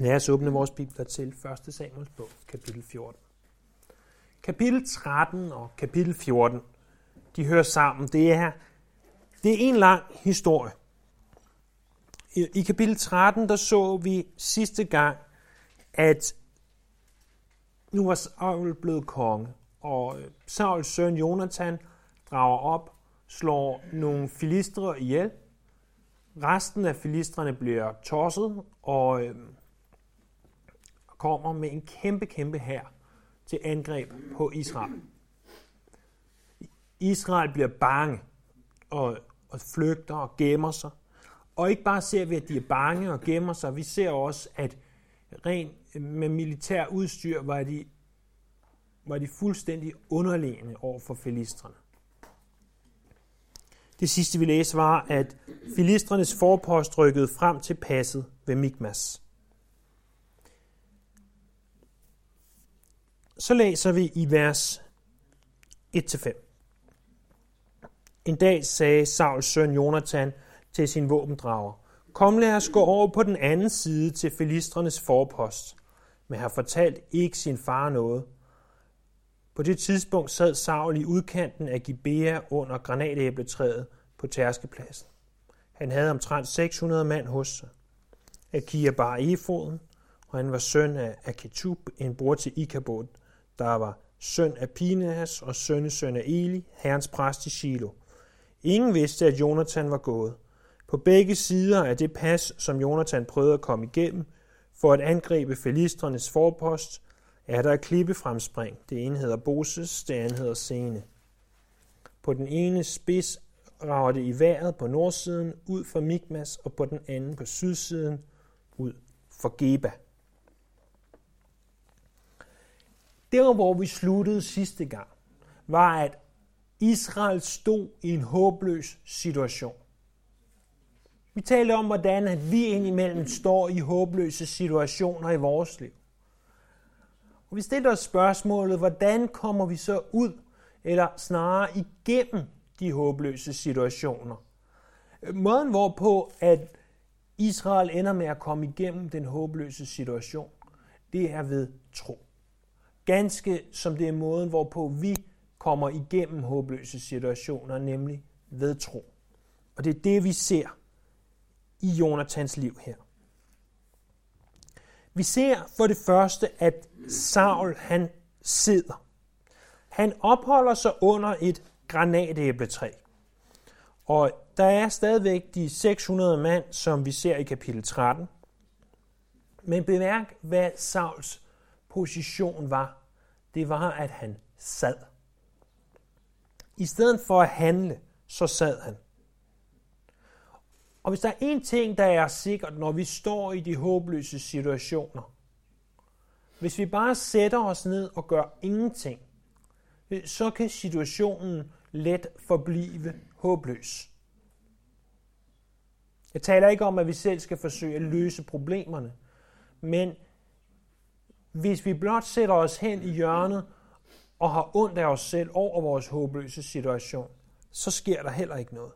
Lad os åbne vores bibler til 1. Samuels bog, kapitel 14. Kapitel 13 og kapitel 14, de hører sammen. Det er, det er en lang historie. I, I kapitel 13, der så vi sidste gang, at nu var Saul blevet konge, og øh, Sauls søn Jonathan drager op, slår nogle filistre ihjel. Resten af filistrene bliver tosset, og øh, kommer med en kæmpe, kæmpe hær til angreb på Israel. Israel bliver bange og, og flygter og gemmer sig. Og ikke bare ser vi, at de er bange og gemmer sig, vi ser også, at rent med militær udstyr var de, var de fuldstændig underlegne over for filistrene. Det sidste vi læste var, at filistrenes forpost rykkede frem til passet ved Mikmas. Så læser vi i vers 1-5. En dag sagde Sauls søn Jonathan til sin våbendrager, Kom lad os gå over på den anden side til filistrenes forpost. Men har fortalt ikke sin far noget. På det tidspunkt sad Saul i udkanten af Gibea under granatæbletræet på tærskepladsen. Han havde omtrent 600 mand hos sig. Akia bar efoden, og han var søn af Akitub, en bror til Ikabod, der var søn af Pinehas og sønnesøn af Eli, herrens præst i Shiloh. Ingen vidste, at Jonathan var gået. På begge sider af det pas, som Jonathan prøvede at komme igennem, for at angribe filistrenes forpost, er der et klippefremspring. Det ene hedder Boses, det andet hedder Sene. På den ene spids rager det i vejret på nordsiden ud for Mikmas, og på den anden på sydsiden ud for Geba. Der, hvor vi sluttede sidste gang, var, at Israel stod i en håbløs situation. Vi talte om, hvordan at vi indimellem står i håbløse situationer i vores liv. Og vi stillede os spørgsmålet, hvordan kommer vi så ud, eller snarere igennem de håbløse situationer? Måden hvorpå, at Israel ender med at komme igennem den håbløse situation, det er ved tro. Ganske som det er måden, hvorpå vi kommer igennem håbløse situationer, nemlig ved tro. Og det er det, vi ser i Jonathans liv her. Vi ser for det første, at Saul han sidder. Han opholder sig under et granatæbletræ. Og der er stadigvæk de 600 mand, som vi ser i kapitel 13. Men bemærk, hvad Sauls position var det var, at han sad. I stedet for at handle, så sad han. Og hvis der er en ting, der er sikkert, når vi står i de håbløse situationer, hvis vi bare sætter os ned og gør ingenting, så kan situationen let forblive håbløs. Jeg taler ikke om, at vi selv skal forsøge at løse problemerne, men hvis vi blot sætter os hen i hjørnet og har ondt af os selv over vores håbløse situation, så sker der heller ikke noget.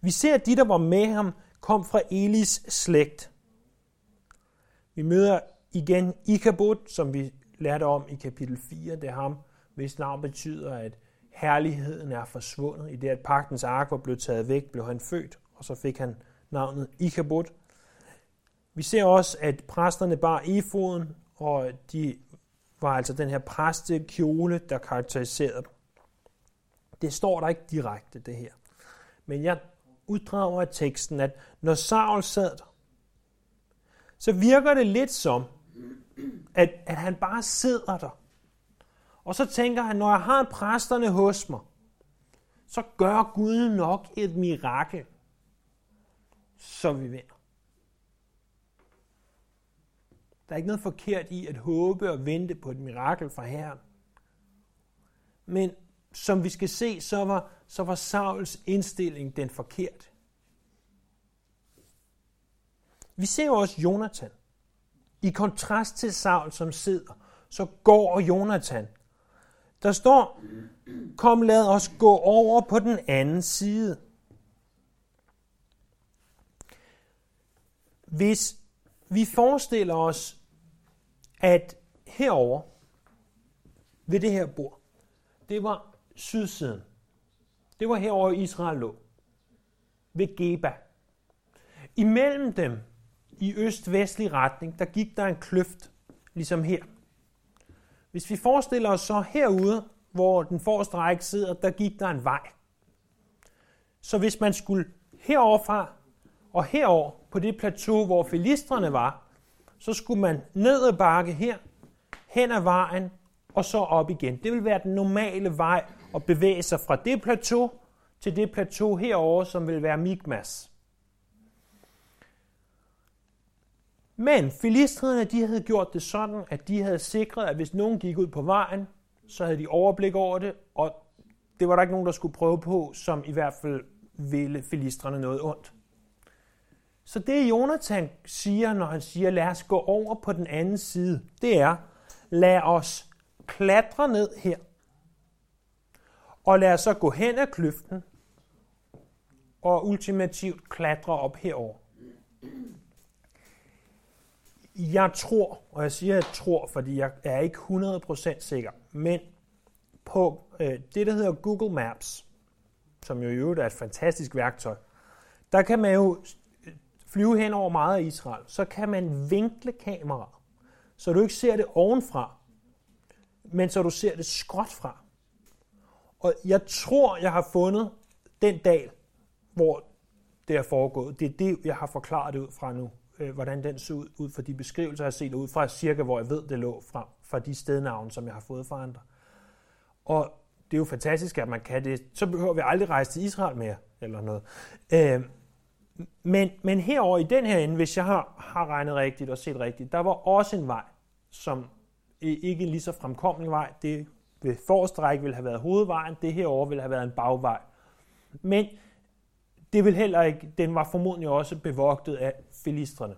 Vi ser, at de, der var med ham, kom fra Elis slægt. Vi møder igen Ikabod, som vi lærte om i kapitel 4. Det er ham, hvis navn betyder, at herligheden er forsvundet. I det, at pagtens ark var blevet taget væk, blev han født, og så fik han navnet Ikabod. Vi ser også, at præsterne bar efoden, og de var altså den her præstekjole, der karakteriserede dem. Det står der ikke direkte, det her. Men jeg uddrager af teksten, at når Saul sad der, så virker det lidt som, at, at han bare sidder der. Og så tænker han, når jeg har præsterne hos mig, så gør Gud nok et mirakel, så vi vinder. Der er ikke noget forkert i at håbe og vente på et mirakel fra Herren. Men som vi skal se, så var, så var Sauls indstilling den forkert. Vi ser jo også Jonathan. I kontrast til Saul, som sidder, så går Jonathan. Der står, kom lad os gå over på den anden side. Hvis vi forestiller os, at herover ved det her bord, det var sydsiden. Det var herover Israel lå. Ved Geba. Imellem dem, i øst-vestlig retning, der gik der en kløft, ligesom her. Hvis vi forestiller os så herude, hvor den forreste række sidder, der gik der en vej. Så hvis man skulle heroverfra og herover på det plateau, hvor filistrene var, så skulle man ned ad bakke her, hen ad vejen og så op igen. Det vil være den normale vej at bevæge sig fra det plateau til det plateau herover, som vil være Mikmas. Men filistrene de havde gjort det sådan, at de havde sikret, at hvis nogen gik ud på vejen, så havde de overblik over det, og det var der ikke nogen, der skulle prøve på, som i hvert fald ville filistrene noget ondt. Så det Jonathan siger, når han siger, lad os gå over på den anden side, det er, lad os klatre ned her, og lad os så gå hen ad kløften, og ultimativt klatre op herover. Jeg tror, og jeg siger, at jeg tror, fordi jeg er ikke 100% sikker, men på øh, det, der hedder Google Maps, som jo i øvrigt er et fantastisk værktøj, der kan man jo flyve hen over meget af Israel, så kan man vinkle kameraet, så du ikke ser det ovenfra, men så du ser det skråt fra. Og jeg tror, jeg har fundet den dal, hvor det er foregået. Det er det, jeg har forklaret det ud fra nu, øh, hvordan den så ud, ud fra de beskrivelser, jeg har set ud fra cirka, hvor jeg ved, det lå fra, fra de stednavne, som jeg har fået fra andre. Og det er jo fantastisk, at man kan det. Så behøver vi aldrig rejse til Israel mere, eller noget. Øh, men, men herover i den her ende, hvis jeg har, har regnet rigtigt og set rigtigt, der var også en vej, som ikke en lige så fremkommelig vej. Det ved forreste række ville have været hovedvejen, det herover ville have været en bagvej. Men det vil heller ikke, den var formodentlig også bevogtet af filistrene.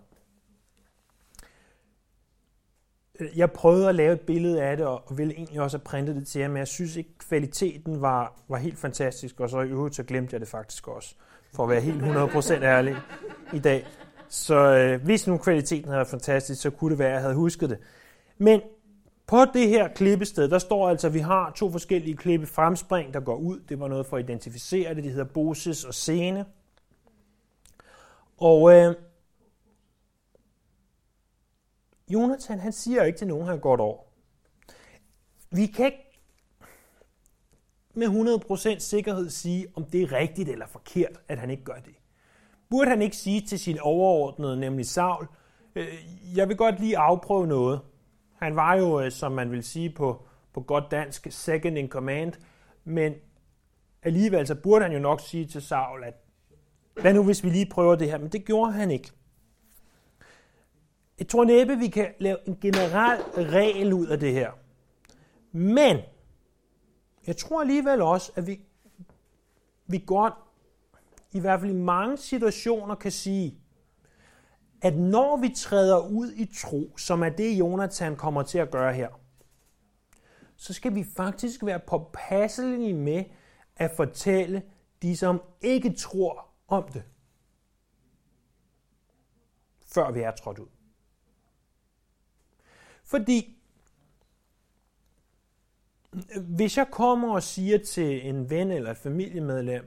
Jeg prøvede at lave et billede af det, og ville egentlig også have printet det til jer, men jeg synes ikke, kvaliteten var, var helt fantastisk, og så i øvrigt så glemte jeg det faktisk også, for at være helt 100% ærlig i dag. Så øh, hvis nu kvaliteten havde været fantastisk, så kunne det være, at jeg havde husket det. Men på det her klippested, der står altså, at vi har to forskellige klippe fremspring, der går ud. Det var noget for at identificere det. De hedder Bosis og Sene. Og øh, Jonathan, han siger ikke til nogen, han går over. Vi kan ikke med 100% sikkerhed sige, om det er rigtigt eller forkert, at han ikke gør det. Burde han ikke sige til sin overordnede, nemlig Saul, øh, jeg vil godt lige afprøve noget. Han var jo, øh, som man vil sige på, på godt dansk, second in command, men alligevel så burde han jo nok sige til Saul, at hvad nu hvis vi lige prøver det her, men det gjorde han ikke. Jeg tror næppe, vi kan lave en generel regel ud af det her. Men jeg tror alligevel også, at vi, vi godt, i hvert fald i mange situationer, kan sige, at når vi træder ud i tro, som er det, Jonathan kommer til at gøre her, så skal vi faktisk være påpasselige med at fortælle de, som ikke tror om det, før vi er trådt ud. Fordi hvis jeg kommer og siger til en ven eller et familiemedlem,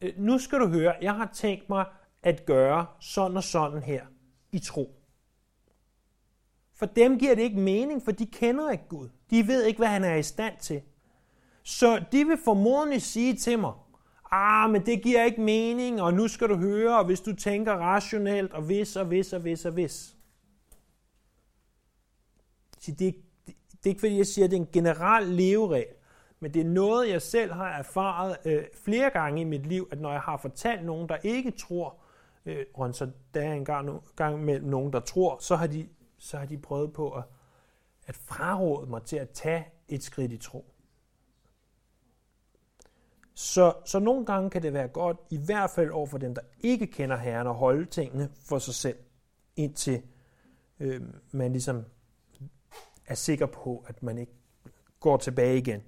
øh, nu skal du høre, jeg har tænkt mig at gøre sådan og sådan her i tro. For dem giver det ikke mening, for de kender ikke Gud. De ved ikke, hvad han er i stand til. Så de vil formodentlig sige til mig, ah, men det giver ikke mening, og nu skal du høre, og hvis du tænker rationelt, og hvis, og hvis, og hvis, og hvis. Så det, er det er ikke fordi, jeg siger, at det er en generel leveregel, men det er noget, jeg selv har erfaret øh, flere gange i mit liv, at når jeg har fortalt nogen, der ikke tror, øh, og så der er en gang, gang mellem nogen, der tror, så har de, så har de prøvet på at, at fraråde mig til at tage et skridt i tro. Så, så nogle gange kan det være godt, i hvert fald over for dem, der ikke kender Herren, at holde tingene for sig selv, indtil øh, man ligesom er sikker på, at man ikke går tilbage igen.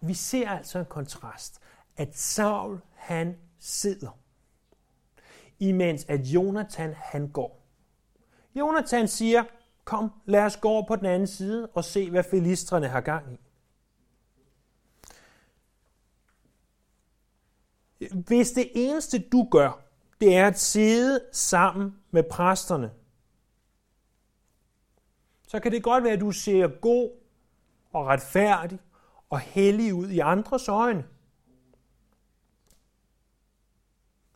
Vi ser altså en kontrast. at Saul han sidder, imens at Jonathan han går. Jonathan siger, kom, lad os gå over på den anden side og se, hvad filistrene har gang i. Hvis det eneste du gør, det er at sidde sammen med præsterne, så kan det godt være, at du ser god og retfærdig og hellig ud i andres øjne.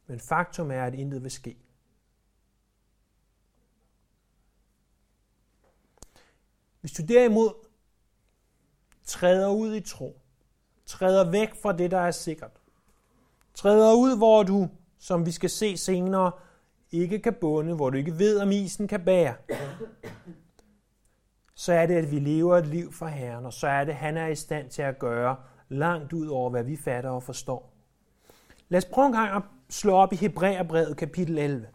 Men faktum er, at intet vil ske. Hvis du derimod træder ud i tro, træder væk fra det, der er sikkert, træder ud, hvor du, som vi skal se senere, ikke kan bunde, hvor du ikke ved, om isen kan bære, så er det, at vi lever et liv for Herren, og så er det, at han er i stand til at gøre langt ud over, hvad vi fatter og forstår. Lad os prøve en gang at slå op i Hebræerbrevet kapitel 11.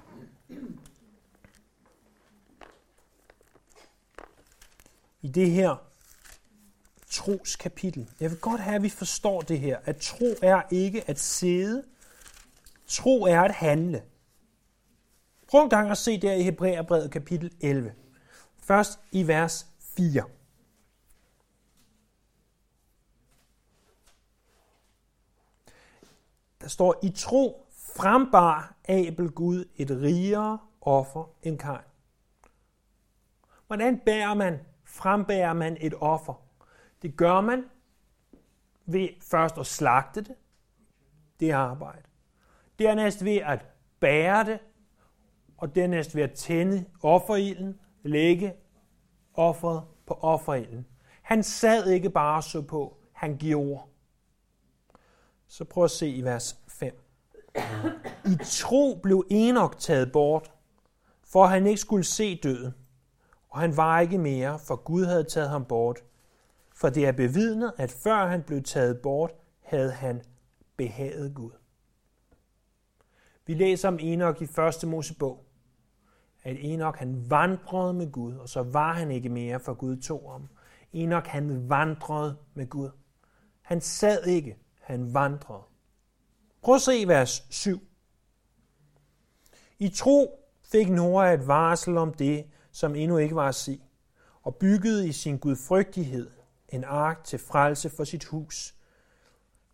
I det her troskapitel. Jeg vil godt have, at vi forstår det her, at tro er ikke at sidde. Tro er at handle. Prøv en gang at se der i Hebræerbrevet kapitel 11. Først i vers 4. Der står, i tro frembar Abel Gud et rigere offer end Kain. Hvordan bærer man, frembærer man et offer? Det gør man ved først at slagte det, det er arbejde. Dernæst ved at bære det, og dernæst ved at tænde offerilden, lægge offeret på offerilden. Han sad ikke bare så på, han gjorde. Så prøv at se i vers 5. I tro blev Enoch taget bort, for han ikke skulle se døden, og han var ikke mere, for Gud havde taget ham bort. For det er bevidnet, at før han blev taget bort, havde han behaget Gud. Vi læser om Enoch i 1. Mosebog at Enoch han vandrede med Gud, og så var han ikke mere, for Gud tog ham. Enoch han vandrede med Gud. Han sad ikke, han vandrede. Prøv at se vers 7. I tro fik Noah et varsel om det, som endnu ikke var at se, og byggede i sin gudfrygtighed en ark til frelse for sit hus.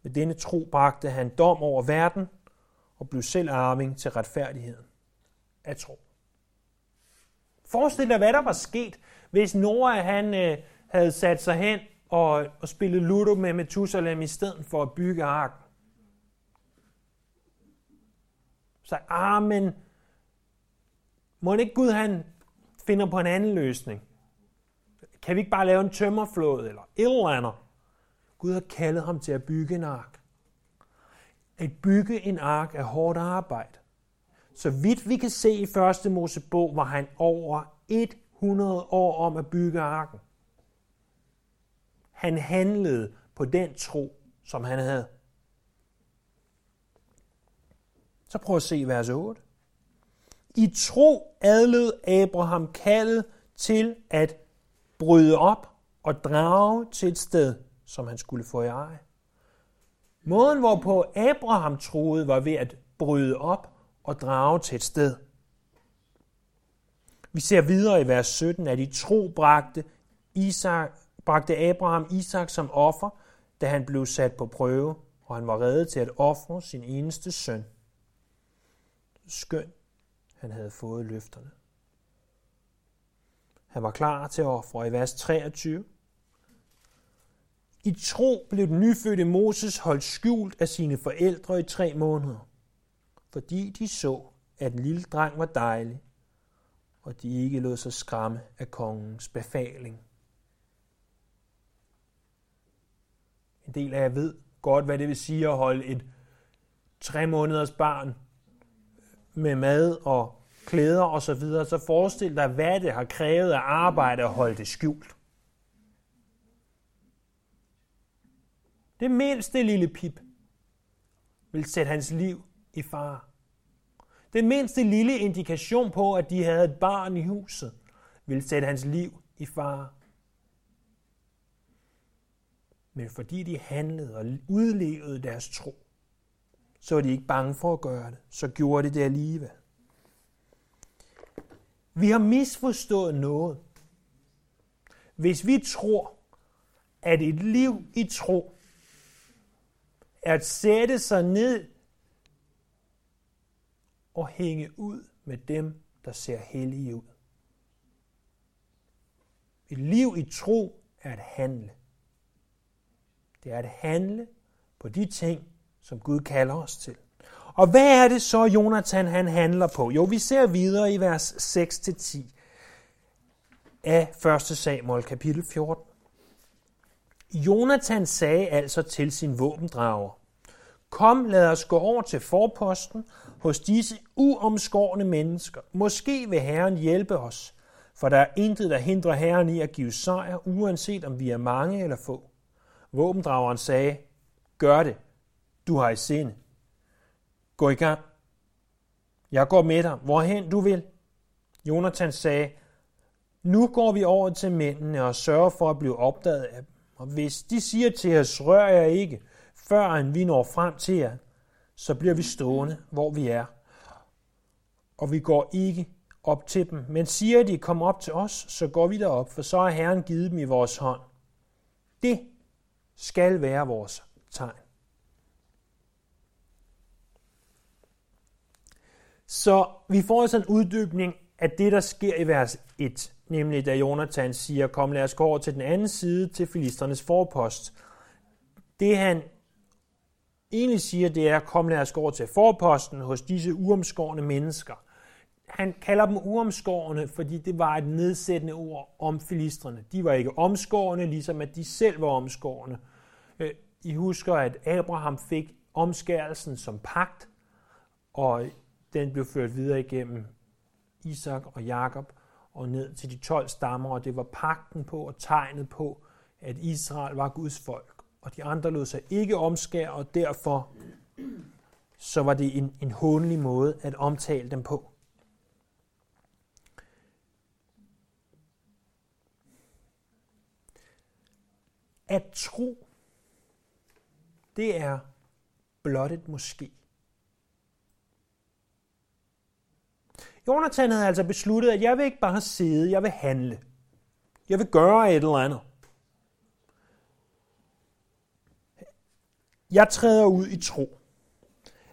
Med denne tro bragte han dom over verden og blev selv arving til retfærdigheden af tro. Forestil dig, hvad der var sket, hvis Noah han, øh, havde sat sig hen og, og spillet Ludo med Methuselam i stedet for at bygge arken. Så, ah, men må ikke Gud han finder på en anden løsning? Kan vi ikke bare lave en tømmerflåde eller et eller andet? Gud har kaldet ham til at bygge en ark. At bygge en ark er hårdt arbejde. Så vidt vi kan se i første Mosebog, var han over 100 år om at bygge arken. Han handlede på den tro, som han havde. Så prøv at se vers 8. I tro adlød Abraham kaldet til at bryde op og drage til et sted, som han skulle få i eje. Måden, hvorpå Abraham troede, var ved at bryde op og drage til et sted. Vi ser videre i vers 17, at i tro bragte, Isak, bragte Abraham Isak som offer, da han blev sat på prøve, og han var reddet til at ofre sin eneste søn. Skøn, han havde fået løfterne. Han var klar til at ofre i vers 23. I tro blev den nyfødte Moses holdt skjult af sine forældre i tre måneder fordi de så, at den lille dreng var dejlig, og de ikke lod sig skræmme af kongens befaling. En del af jer ved godt, hvad det vil sige at holde et tre måneders barn med mad og klæder og så videre, så forestil dig, hvad det har krævet af arbejde at holde det skjult. Det mindste lille pip vil sætte hans liv i fare. Den mindste lille indikation på, at de havde et barn i huset, vil sætte hans liv i fare. Men fordi de handlede og udlevede deres tro, så var de ikke bange for at gøre det. Så gjorde de det alligevel. Vi har misforstået noget. Hvis vi tror, at et liv i tro at sætte sig ned og hænge ud med dem, der ser hellige ud. Et liv i tro er at handle. Det er at handle på de ting, som Gud kalder os til. Og hvad er det så, Jonathan han handler på? Jo, vi ser videre i vers 6-10 af 1. Samuel kapitel 14. Jonathan sagde altså til sin våbendrager, Kom, lad os gå over til forposten hos disse uomskårne mennesker. Måske vil Herren hjælpe os, for der er intet, der hindrer Herren i at give sejr, uanset om vi er mange eller få. Våbendrageren sagde, gør det, du har i sinde. Gå i gang. Jeg går med dig, hvorhen du vil. Jonathan sagde, nu går vi over til mændene og sørger for at blive opdaget af dem. Og hvis de siger til os, rør jeg ikke, før vi når frem til jer, så bliver vi stående, hvor vi er. Og vi går ikke op til dem. Men siger de, kom op til os, så går vi derop, for så har Herren givet dem i vores hånd. Det skal være vores tegn. Så vi får altså en uddybning af det, der sker i vers 1, nemlig da Jonathan siger, kom lad os gå over til den anden side til filisternes forpost. Det han egentlig siger, det er, kom lad os gå over til forposten hos disse uomskårne mennesker. Han kalder dem uomskårne, fordi det var et nedsættende ord om filisterne. De var ikke omskårne, ligesom at de selv var omskårne. Øh, I husker, at Abraham fik omskærelsen som pagt, og den blev ført videre igennem Isak og Jakob og ned til de 12 stammer, og det var pakten på og tegnet på, at Israel var Guds folk. Og de andre lod sig ikke omskære, og derfor så var det en, en håndelig måde at omtale dem på. At tro, det er blot et måske. Jonathan havde altså besluttet, at jeg vil ikke bare sidde, jeg vil handle. Jeg vil gøre et eller andet. Jeg træder ud i tro.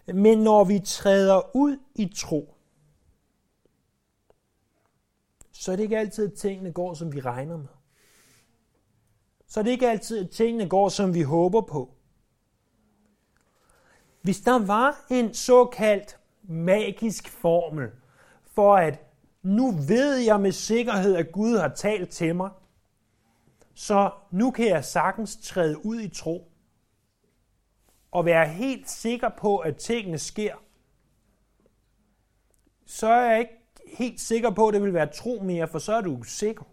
Men når vi træder ud i tro, så er det ikke altid, at tingene går, som vi regner med. Så er det ikke altid, at tingene går, som vi håber på. Hvis der var en såkaldt magisk formel, for at nu ved jeg med sikkerhed, at Gud har talt til mig, så nu kan jeg sagtens træde ud i tro og være helt sikker på, at tingene sker, så er jeg ikke helt sikker på, at det vil være tro mere, for så er du sikker.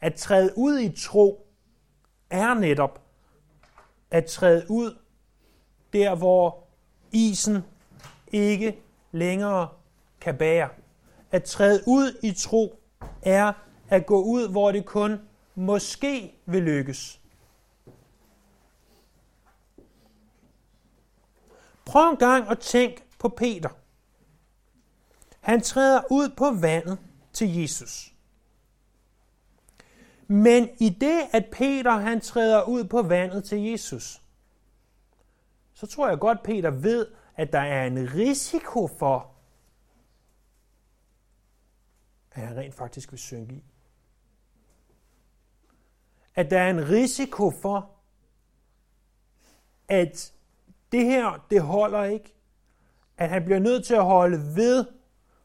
At træde ud i tro er netop at træde ud der, hvor isen ikke længere kan bære. At træde ud i tro er at gå ud, hvor det kun måske vil lykkes. Prøv en gang at tænk på Peter. Han træder ud på vandet til Jesus. Men i det, at Peter han træder ud på vandet til Jesus, så tror jeg godt, Peter ved, at der er en risiko for, at han rent faktisk vil synke i. At der er en risiko for, at det her, det holder ikke. At han bliver nødt til at holde ved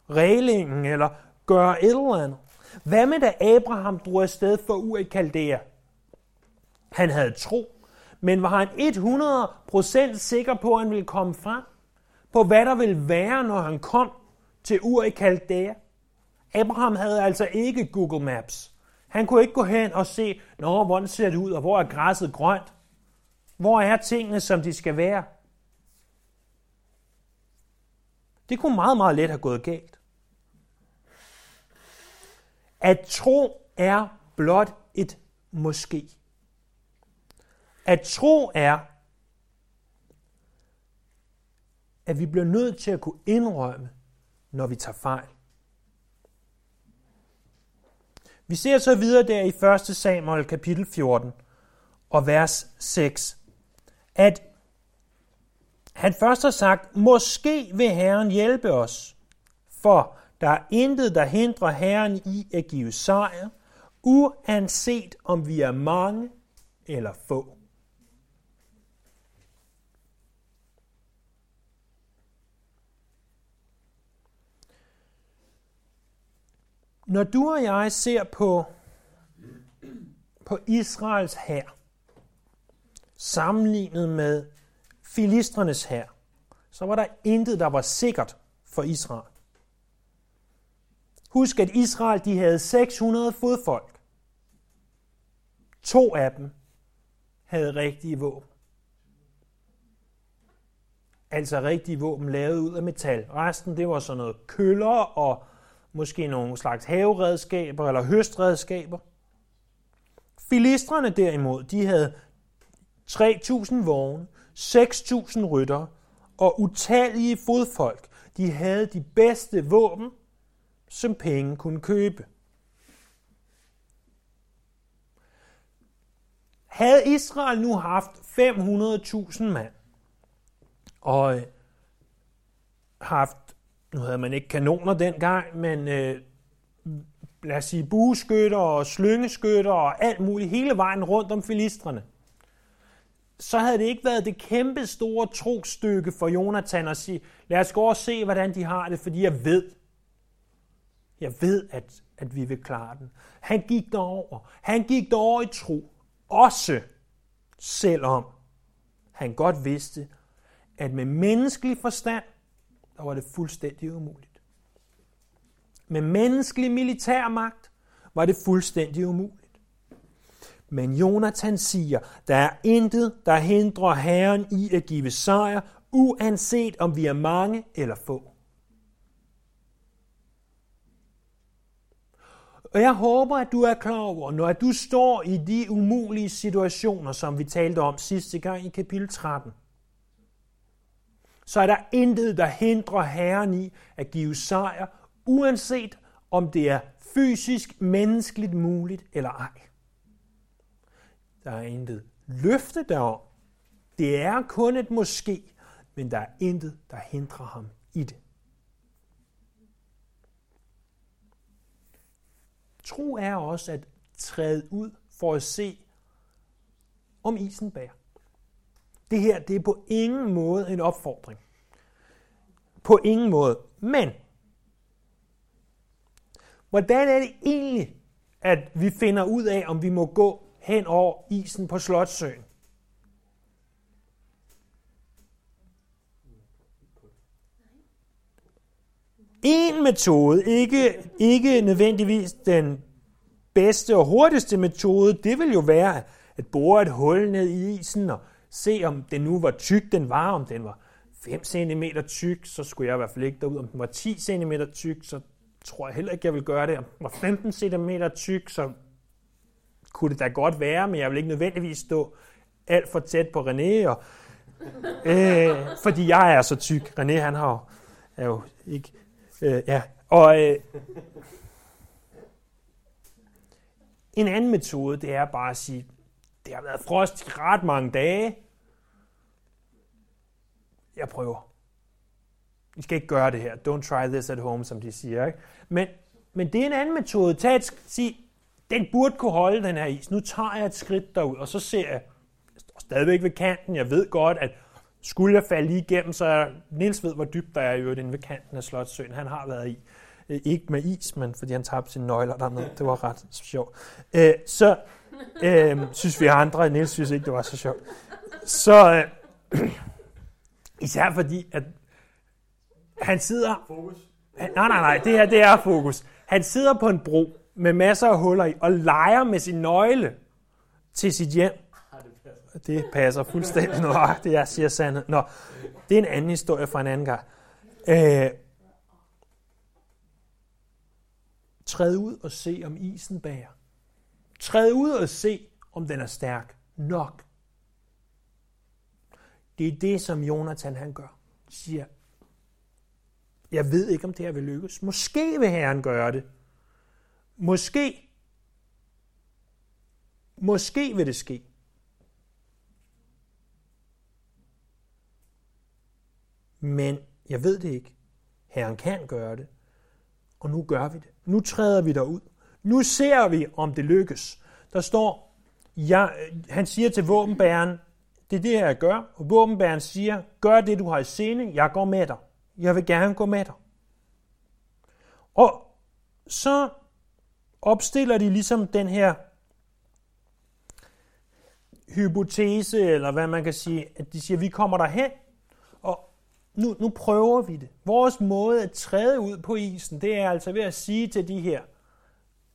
reglingen eller gøre et eller andet. Hvad med da Abraham drog afsted for Ur i Kaldæa? Han havde tro, men var han 100% sikker på, at han ville komme frem? På hvad der ville være, når han kom til Ur i Kaldæa? Abraham havde altså ikke Google Maps. Han kunne ikke gå hen og se, Nå, hvordan ser det ud, og hvor er græsset grønt? Hvor er tingene, som de skal være? Det kunne meget, meget let have gået galt. At tro er blot et måske. At tro er at vi bliver nødt til at kunne indrømme, når vi tager fejl. Vi ser så videre der i 1. Samuel kapitel 14 og vers 6, at han først har sagt, måske vil Herren hjælpe os, for der er intet, der hindrer Herren i at give sejr, uanset om vi er mange eller få. Når du og jeg ser på, på Israels hær, sammenlignet med filistrenes hær, så var der intet, der var sikkert for Israel. Husk, at Israel de havde 600 fodfolk. To af dem havde rigtige våben. Altså rigtige våben lavet ud af metal. Resten det var sådan noget køller og måske nogle slags haveredskaber eller høstredskaber. Filistrene derimod, de havde 3.000 vogne, 6.000 rytter og utallige fodfolk. De havde de bedste våben, som penge kunne købe. Havde Israel nu haft 500.000 mand, og haft, nu havde man ikke kanoner dengang, men øh, lad os sige bueskytter og slyngeskytter og alt muligt hele vejen rundt om filistrene, så havde det ikke været det kæmpe store trokstykke for Jonathan at sige, lad os gå og se, hvordan de har det, fordi jeg ved, jeg ved, at, at vi vil klare den. Han gik derover. Han gik derover i tro. Også selvom han godt vidste, at med menneskelig forstand, der var det fuldstændig umuligt. Med menneskelig militærmagt var det fuldstændig umuligt. Men Jonathan siger, der er intet, der hindrer Herren i at give sejr, uanset om vi er mange eller få. Og jeg håber, at du er klar over, når du står i de umulige situationer, som vi talte om sidste gang i kapitel 13, så er der intet, der hindrer Herren i at give sejr, uanset om det er fysisk, menneskeligt muligt eller ej. Der er intet løfte derom. Det er kun et måske, men der er intet, der hindrer ham i det. Tro er også at træde ud for at se, om isen bærer. Det her, det er på ingen måde en opfordring. På ingen måde. Men, hvordan er det egentlig, at vi finder ud af, om vi må gå hen over isen på Slottsøen? En metode, ikke, ikke nødvendigvis den bedste og hurtigste metode, det vil jo være at bore et hul ned i isen og se, om den nu var tyk, den var, om den var 5 cm tyk, så skulle jeg i hvert fald ikke derud. Om den var 10 cm tyk, så tror jeg heller ikke, jeg vil gøre det. Om den var 15 cm tyk, så kunne det da godt være, men jeg vil ikke nødvendigvis stå alt for tæt på René, og, øh, fordi jeg er så tyk. René, han har, er jo ikke Øh, ja, og øh, en anden metode, det er bare at sige, det har været frost i ret mange dage. Jeg prøver. I skal ikke gøre det her. Don't try this at home, som de siger. Ikke? Men, men det er en anden metode. Tag et, sig, den burde kunne holde den her is. Nu tager jeg et skridt derud, og så ser jeg, jeg står stadigvæk ved kanten. Jeg ved godt, at skulle jeg falde lige igennem, så er Nils ved, hvor dybt der er i øvrigt inde ved kanten af Slottsøen. Han har været i. Øh, ikke med is, men fordi han tabte sine nøgler dernede. Det var ret sjovt. Øh, så øh, synes vi andre, Nils synes ikke, det var så sjovt. Så øh, især fordi, at han sidder... Fokus. Han, nej, nej, nej, det her det er fokus. Han sidder på en bro med masser af huller i og leger med sin nøgle til sit hjem. Det passer fuldstændig nøjagtigt, jeg siger sandhed. Nå, det er en anden historie fra en anden gang. Øh, træd ud og se, om isen bærer. Træd ud og se, om den er stærk nok. Det er det, som Jonathan han gør. siger, jeg ved ikke, om det her vil lykkes. Måske vil Herren gøre det. Måske. Måske vil det ske. Men jeg ved det ikke. Herren kan gøre det. Og nu gør vi det. Nu træder vi derud. Nu ser vi, om det lykkes. Der står, jeg, han siger til våbenbæren, det er det her, jeg gør. Og våbenbæren siger, gør det, du har i sinde, Jeg går med dig. Jeg vil gerne gå med dig. Og så opstiller de ligesom den her hypotese, eller hvad man kan sige, at de siger, vi kommer derhen, og nu, nu prøver vi det. Vores måde at træde ud på isen, det er altså ved at sige til de her,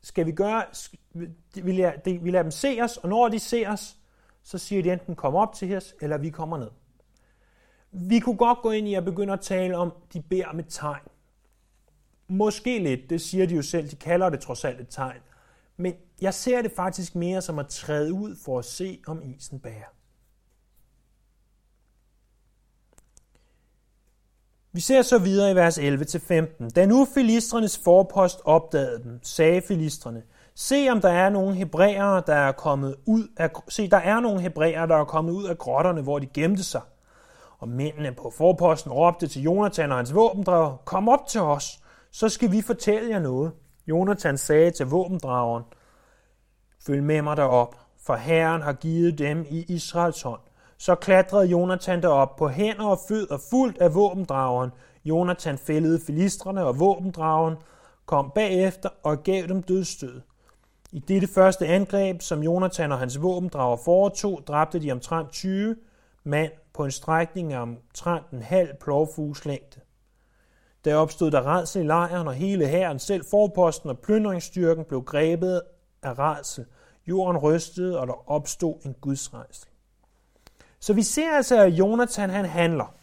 skal vi gøre, vil jeg, de, vi lader dem se os, og når de ser os, så siger de enten, kom op til os, eller vi kommer ned. Vi kunne godt gå ind i at begynde at tale om, de beder med tegn. Måske lidt, det siger de jo selv, de kalder det trods alt et tegn. Men jeg ser det faktisk mere som at træde ud for at se, om isen bærer. Vi ser så videre i vers 11-15. Da nu filistrenes forpost opdagede dem, sagde filistrene, se om der er nogle hebræere, der er kommet ud af, se, der er nogle hebræere, der er kommet ud af grotterne, hvor de gemte sig. Og mændene på forposten råbte til Jonathan og hans våbendrager, kom op til os, så skal vi fortælle jer noget. Jonathan sagde til våbendrageren, følg med mig derop, for Herren har givet dem i Israels hånd. Så klatrede Jonathan derop på hænder og fødder fuldt af våbendrageren. Jonathan fældede filistrene, og våbendrageren kom bagefter og gav dem dødstød. I dette første angreb, som Jonathan og hans våbendrager foretog, dræbte de omtrent 20 mand på en strækning af omtrent en halv plovfugs længde. Der opstod der redsel i lejren, og hele hæren, selv forposten og plyndringsstyrken, blev grebet af redsel. Jorden rystede, og der opstod en gudsrejsel. Så vi ser altså, at Jonathan han handler.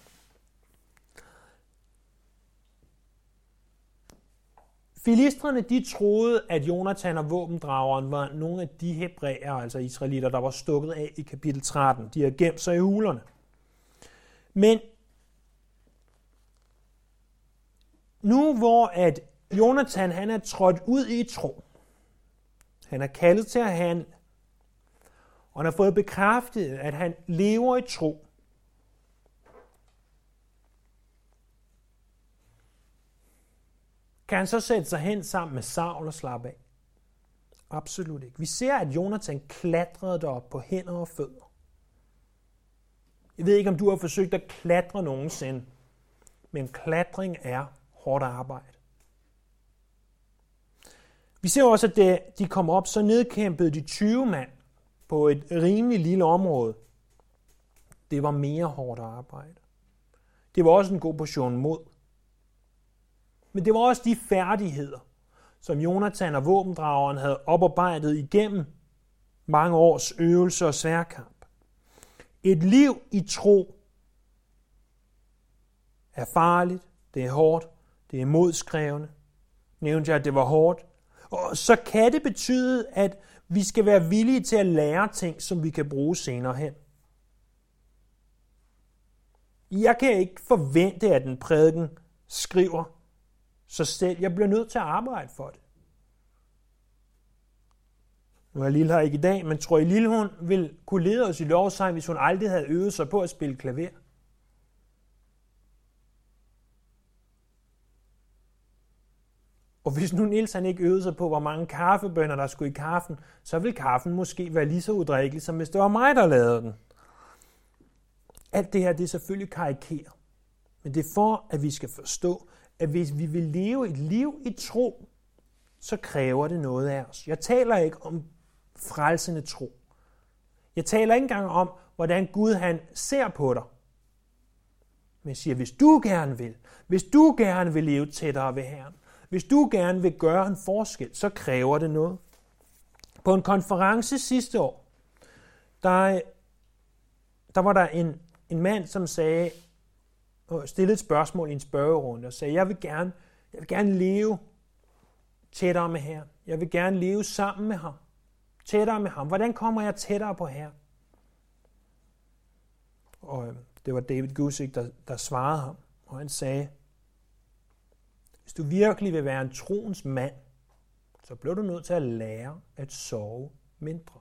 Filistrene de troede, at Jonathan og våbendrageren var nogle af de hebræer, altså israelitter, der var stukket af i kapitel 13. De har gemt sig i hulerne. Men nu hvor at Jonathan han er trådt ud i tro, han er kaldet til at handle, og han har fået bekræftet, at han lever i tro, kan han så sætte sig hen sammen med Saul og slappe af? Absolut ikke. Vi ser, at Jonathan klatrede derop på hænder og fødder. Jeg ved ikke, om du har forsøgt at klatre nogensinde, men klatring er hårdt arbejde. Vi ser også, at da de kom op, så nedkæmpede de 20 mand på et rimelig lille område. Det var mere hårdt arbejde. Det var også en god portion mod. Men det var også de færdigheder, som Jonathan og våbendrageren havde oparbejdet igennem mange års øvelse og sværkamp. Et liv i tro er farligt, det er hårdt, det er modskrævende. Nævnte jeg, at det var hårdt. Og så kan det betyde, at vi skal være villige til at lære ting, som vi kan bruge senere hen. Jeg kan ikke forvente, at en prædiken skriver sig selv. Jeg bliver nødt til at arbejde for det. Nu er Lille her ikke i dag, men tror I, Lille hun vil kunne lede os i lovsang, hvis hun aldrig havde øvet sig på at spille klaver? Og hvis nu Nils han ikke øvede sig på, hvor mange kaffebønner der skulle i kaffen, så vil kaffen måske være lige så udrikkelig, som hvis det var mig, der lavede den. Alt det her, det er selvfølgelig karikeret. Men det er for, at vi skal forstå, at hvis vi vil leve et liv i tro, så kræver det noget af os. Jeg taler ikke om frelsende tro. Jeg taler ikke engang om, hvordan Gud han ser på dig. Men jeg siger, hvis du gerne vil, hvis du gerne vil leve tættere ved Herren, hvis du gerne vil gøre en forskel, så kræver det noget. På en konference sidste år, der, der var der en, en mand, som sagde, og stillede et spørgsmål i en spørgerunde og sagde, jeg vil gerne, jeg vil gerne leve tættere med Herren. Jeg vil gerne leve sammen med ham. Tættere med ham. Hvordan kommer jeg tættere på Herren? Og øh, det var David Gusick, der, der svarede ham. og han sagde, hvis du virkelig vil være en troens mand, så bliver du nødt til at lære at sove mindre.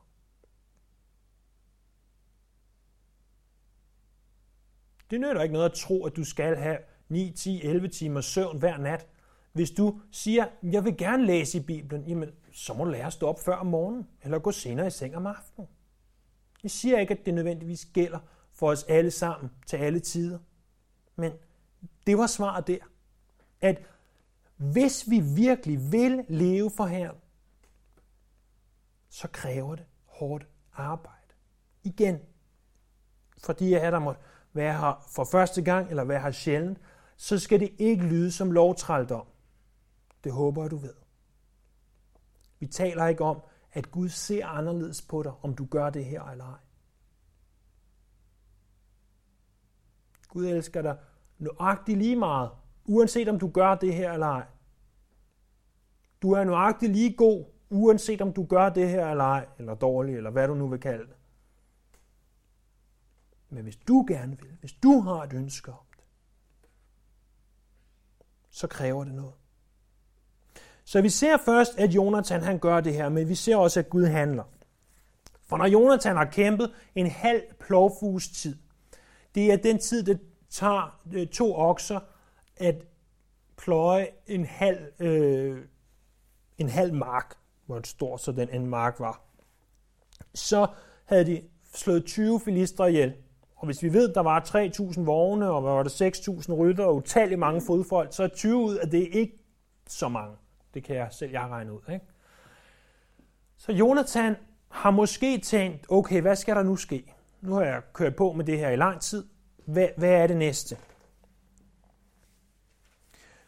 Det nytter ikke noget at tro, at du skal have 9, 10, 11 timer søvn hver nat. Hvis du siger, jeg vil gerne læse i Bibelen, jamen, så må du lære at stå op før om morgenen, eller gå senere i seng om aftenen. Jeg siger ikke, at det nødvendigvis gælder for os alle sammen til alle tider. Men det var svaret der. At hvis vi virkelig vil leve for Herren, så kræver det hårdt arbejde. Igen, fordi jeg der måtte være her for første gang, eller være her sjældent, så skal det ikke lyde som lovtrældom. Det håber jeg, du ved. Vi taler ikke om, at Gud ser anderledes på dig, om du gør det her eller ej. Gud elsker dig nøjagtigt lige meget, uanset om du gør det her eller ej. Du er nøjagtig lige god, uanset om du gør det her eller ej, eller dårlig, eller hvad du nu vil kalde det. Men hvis du gerne vil, hvis du har et ønske om det, så kræver det noget. Så vi ser først, at Jonathan han gør det her, men vi ser også, at Gud handler. For når Jonathan har kæmpet en halv plovfugstid, det er den tid, det tager to okser at pløje en halv, øh, en halv mark, hvor stor så den en mark var. Så havde de slået 20 filistre ihjel. Og hvis vi ved, der var 3.000 vogne, og var der 6.000 rytter og utallige mange fodfolk, så er 20 ud af det ikke så mange. Det kan jeg selv jeg regne ud. Ikke? Så Jonathan har måske tænkt, okay, hvad skal der nu ske? Nu har jeg kørt på med det her i lang tid. Hvad, hvad er det næste?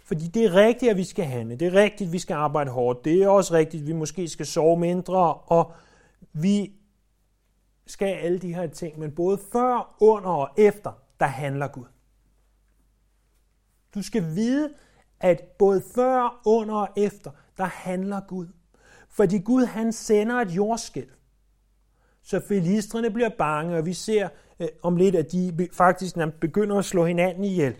Fordi det er rigtigt, at vi skal handle. Det er rigtigt, at vi skal arbejde hårdt. Det er også rigtigt, at vi måske skal sove mindre. Og vi skal alle de her ting. Men både før, under og efter, der handler Gud. Du skal vide, at både før, under og efter, der handler Gud. Fordi Gud han sender et jordskælv. Så filistrene bliver bange, og vi ser øh, om lidt, at de faktisk begynder at slå hinanden ihjel.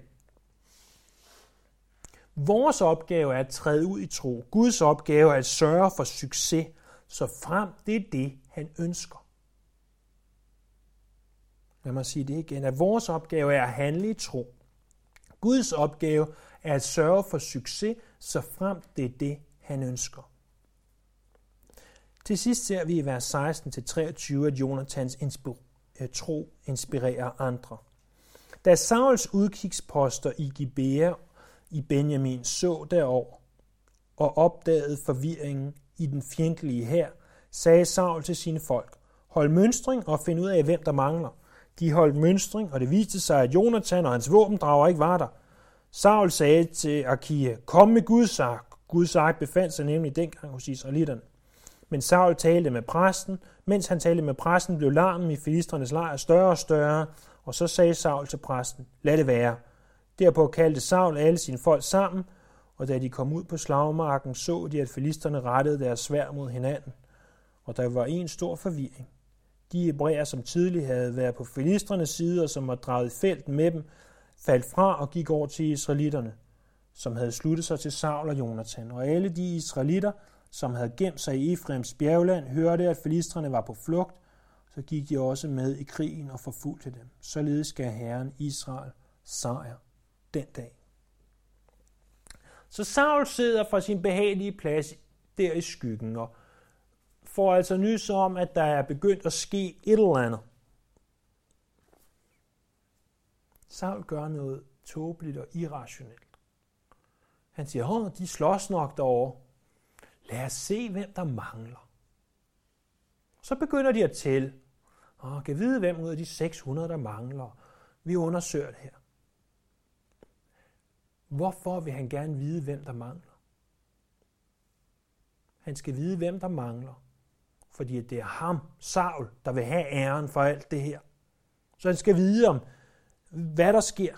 Vores opgave er at træde ud i tro. Guds opgave er at sørge for succes, så frem det er det, han ønsker. Lad mig sige det igen, at vores opgave er at handle i tro. Guds opgave er at sørge for succes, så frem det er det, han ønsker. Til sidst ser vi i vers 16-23, at Jonathans inspir- øh, tro inspirerer andre. Da Sauls udkigsposter i Gibea i Benjamin så derover og opdagede forvirringen i den fjendtlige hær, sagde Saul til sine folk, hold mønstring og find ud af, hvem der mangler. De holdt mønstring, og det viste sig, at Jonathan og hans våbendrager ikke var der. Saul sagde til Akia, kom med Guds ark. Guds ark befandt sig nemlig dengang hos israelitterne. Men Saul talte med præsten. Mens han talte med præsten, blev larmen i filistrenes lejr større og større, og så sagde Saul til præsten, lad det være. Derpå kaldte Saul alle sine folk sammen, og da de kom ud på slagmarken, så de, at filisterne rettede deres svær mod hinanden. Og der var en stor forvirring. De hebræer, som tidligere havde været på filisternes side, og som var draget i felten med dem, faldt fra og gik over til israelitterne, som havde sluttet sig til Saul og Jonathan. Og alle de israelitter, som havde gemt sig i Efraims bjergland, hørte, at filisterne var på flugt, så gik de også med i krigen og forfulgte dem. Således gav Herren Israel sejr den dag. Så Saul sidder fra sin behagelige plads der i skyggen og får altså nys om, at der er begyndt at ske et eller andet. Saul gør noget tåbeligt og irrationelt. Han siger, åh, de slås nok derovre. Lad os se, hvem der mangler. Så begynder de at tælle. Og kan vide, hvem ud af de 600, der mangler. Vi undersøger det her. Hvorfor vil han gerne vide, hvem der mangler? Han skal vide, hvem der mangler. Fordi det er ham, Saul, der vil have æren for alt det her. Så han skal vide om, hvad der sker.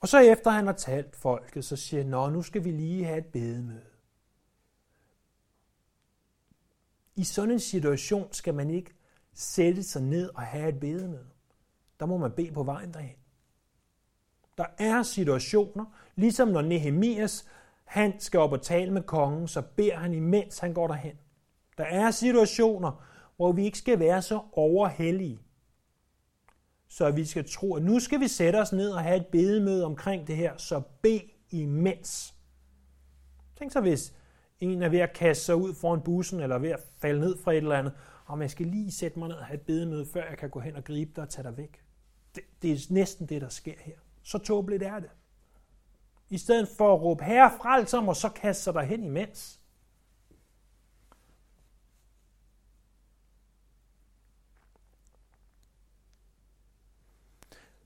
Og så efter han har talt folket, så siger han, nu skal vi lige have et bedemøde. I sådan en situation skal man ikke sætte sig ned og have et bedemøde. Der må man bede på vejen derhen. Der er situationer, ligesom når Nehemias han skal op og tale med kongen, så beder han imens han går derhen. Der er situationer, hvor vi ikke skal være så overhellige, så vi skal tro, at nu skal vi sætte os ned og have et bedemøde omkring det her, så bed imens. Tænk så, hvis en er ved at kaste sig ud foran bussen, eller ved at falde ned fra et eller andet, om jeg skal lige sætte mig ned og have et bedemøde, før jeg kan gå hen og gribe dig og tage dig væk. Det, det er næsten det, der sker her. Så tåbeligt er det. I stedet for at råbe, herre frels om, og så kaste sig hen imens.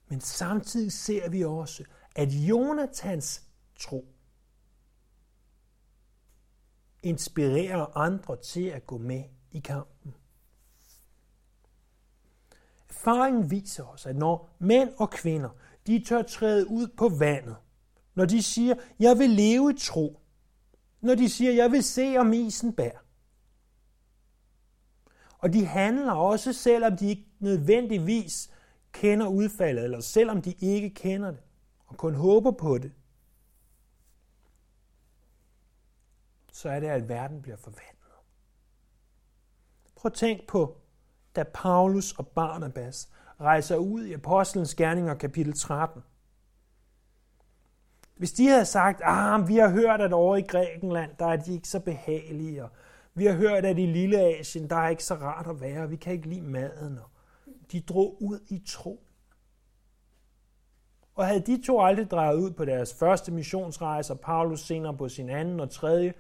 Men samtidig ser vi også, at Jonathans tro inspirerer andre til at gå med i kampen. Erfaringen viser os, at når mænd og kvinder de tør træde ud på vandet, når de siger, jeg vil leve i tro, når de siger, jeg vil se om isen bær, og de handler også, selvom de ikke nødvendigvis kender udfaldet, eller selvom de ikke kender det, og kun håber på det, så er det, at verden bliver forvandlet. Prøv at tænk på, da Paulus og Barnabas rejser ud i Apostlenes Gerninger kapitel 13. Hvis de havde sagt, ah, vi har hørt, at over i Grækenland, der er de ikke så behagelige, og vi har hørt, at i Lille Asien, der er ikke så rart at være, vi kan ikke lide maden, og de drog ud i tro. Og havde de to aldrig drejet ud på deres første missionsrejse, og Paulus senere på sin anden og tredje,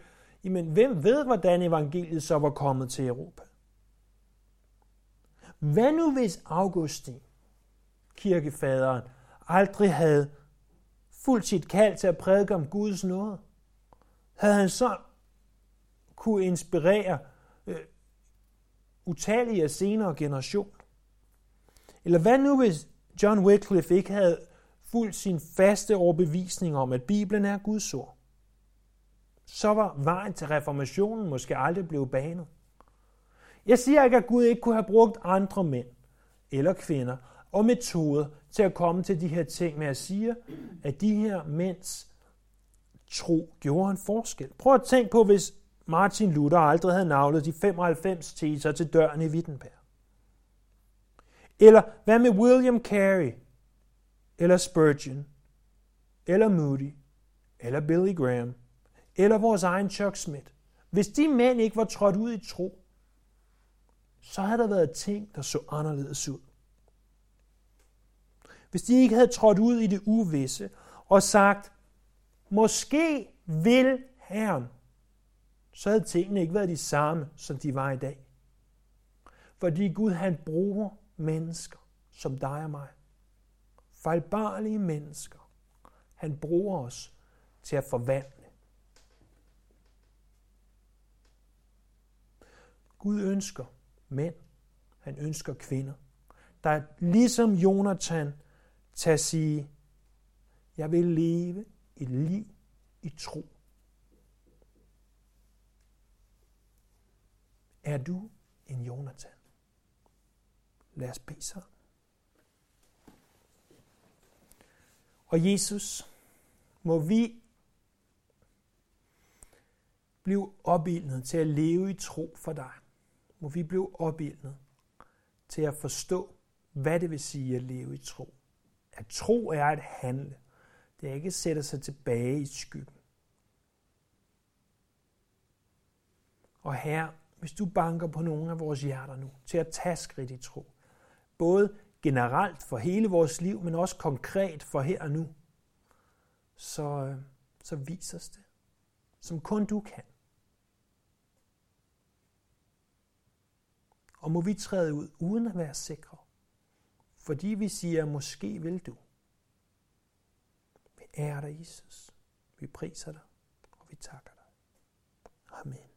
jamen hvem ved, hvordan evangeliet så var kommet til Europa? Hvad nu hvis Augustin, kirkefaderen, aldrig havde fuldt sit kald til at prædike om Guds nåde? Havde han så kunne inspirere øh, utallige senere generationer? Eller hvad nu hvis John Wycliffe ikke havde fuldt sin faste overbevisning om, at Bibelen er Guds ord? Så var vejen til reformationen måske aldrig blevet banet. Jeg siger ikke, at Gud ikke kunne have brugt andre mænd eller kvinder og metoder til at komme til de her ting, men jeg siger, at de her mænds tro gjorde en forskel. Prøv at tænke på, hvis Martin Luther aldrig havde navlet de 95 teser til døren i Wittenberg. Eller hvad med William Carey, eller Spurgeon, eller Moody, eller Billy Graham, eller vores egen Chuck Smith. Hvis de mænd ikke var trådt ud i tro, så havde der været ting, der så anderledes ud. Hvis de ikke havde trådt ud i det uvisse og sagt, måske vil Herren, så havde tingene ikke været de samme, som de var i dag. Fordi Gud han bruger mennesker som dig og mig. Fejlbarlige mennesker. Han bruger os til at forvandle. Gud ønsker, mænd, han ønsker kvinder, der ligesom Jonathan tager sige, jeg vil leve et liv i tro. Er du en Jonathan? Lad os bede så. Og Jesus, må vi blive opildnet til at leve i tro for dig må vi blive opildnet til at forstå, hvad det vil sige at leve i tro. At tro er at handle. Det er ikke at sætte sig tilbage i skyggen. Og her, hvis du banker på nogle af vores hjerter nu, til at tage skridt i tro, både generelt for hele vores liv, men også konkret for her og nu, så, øh, så vis os det, som kun du kan. Og må vi træde ud uden at være sikre. Fordi vi siger, måske vil du. Vi ærer dig, Jesus. Vi priser dig, og vi takker dig. Amen.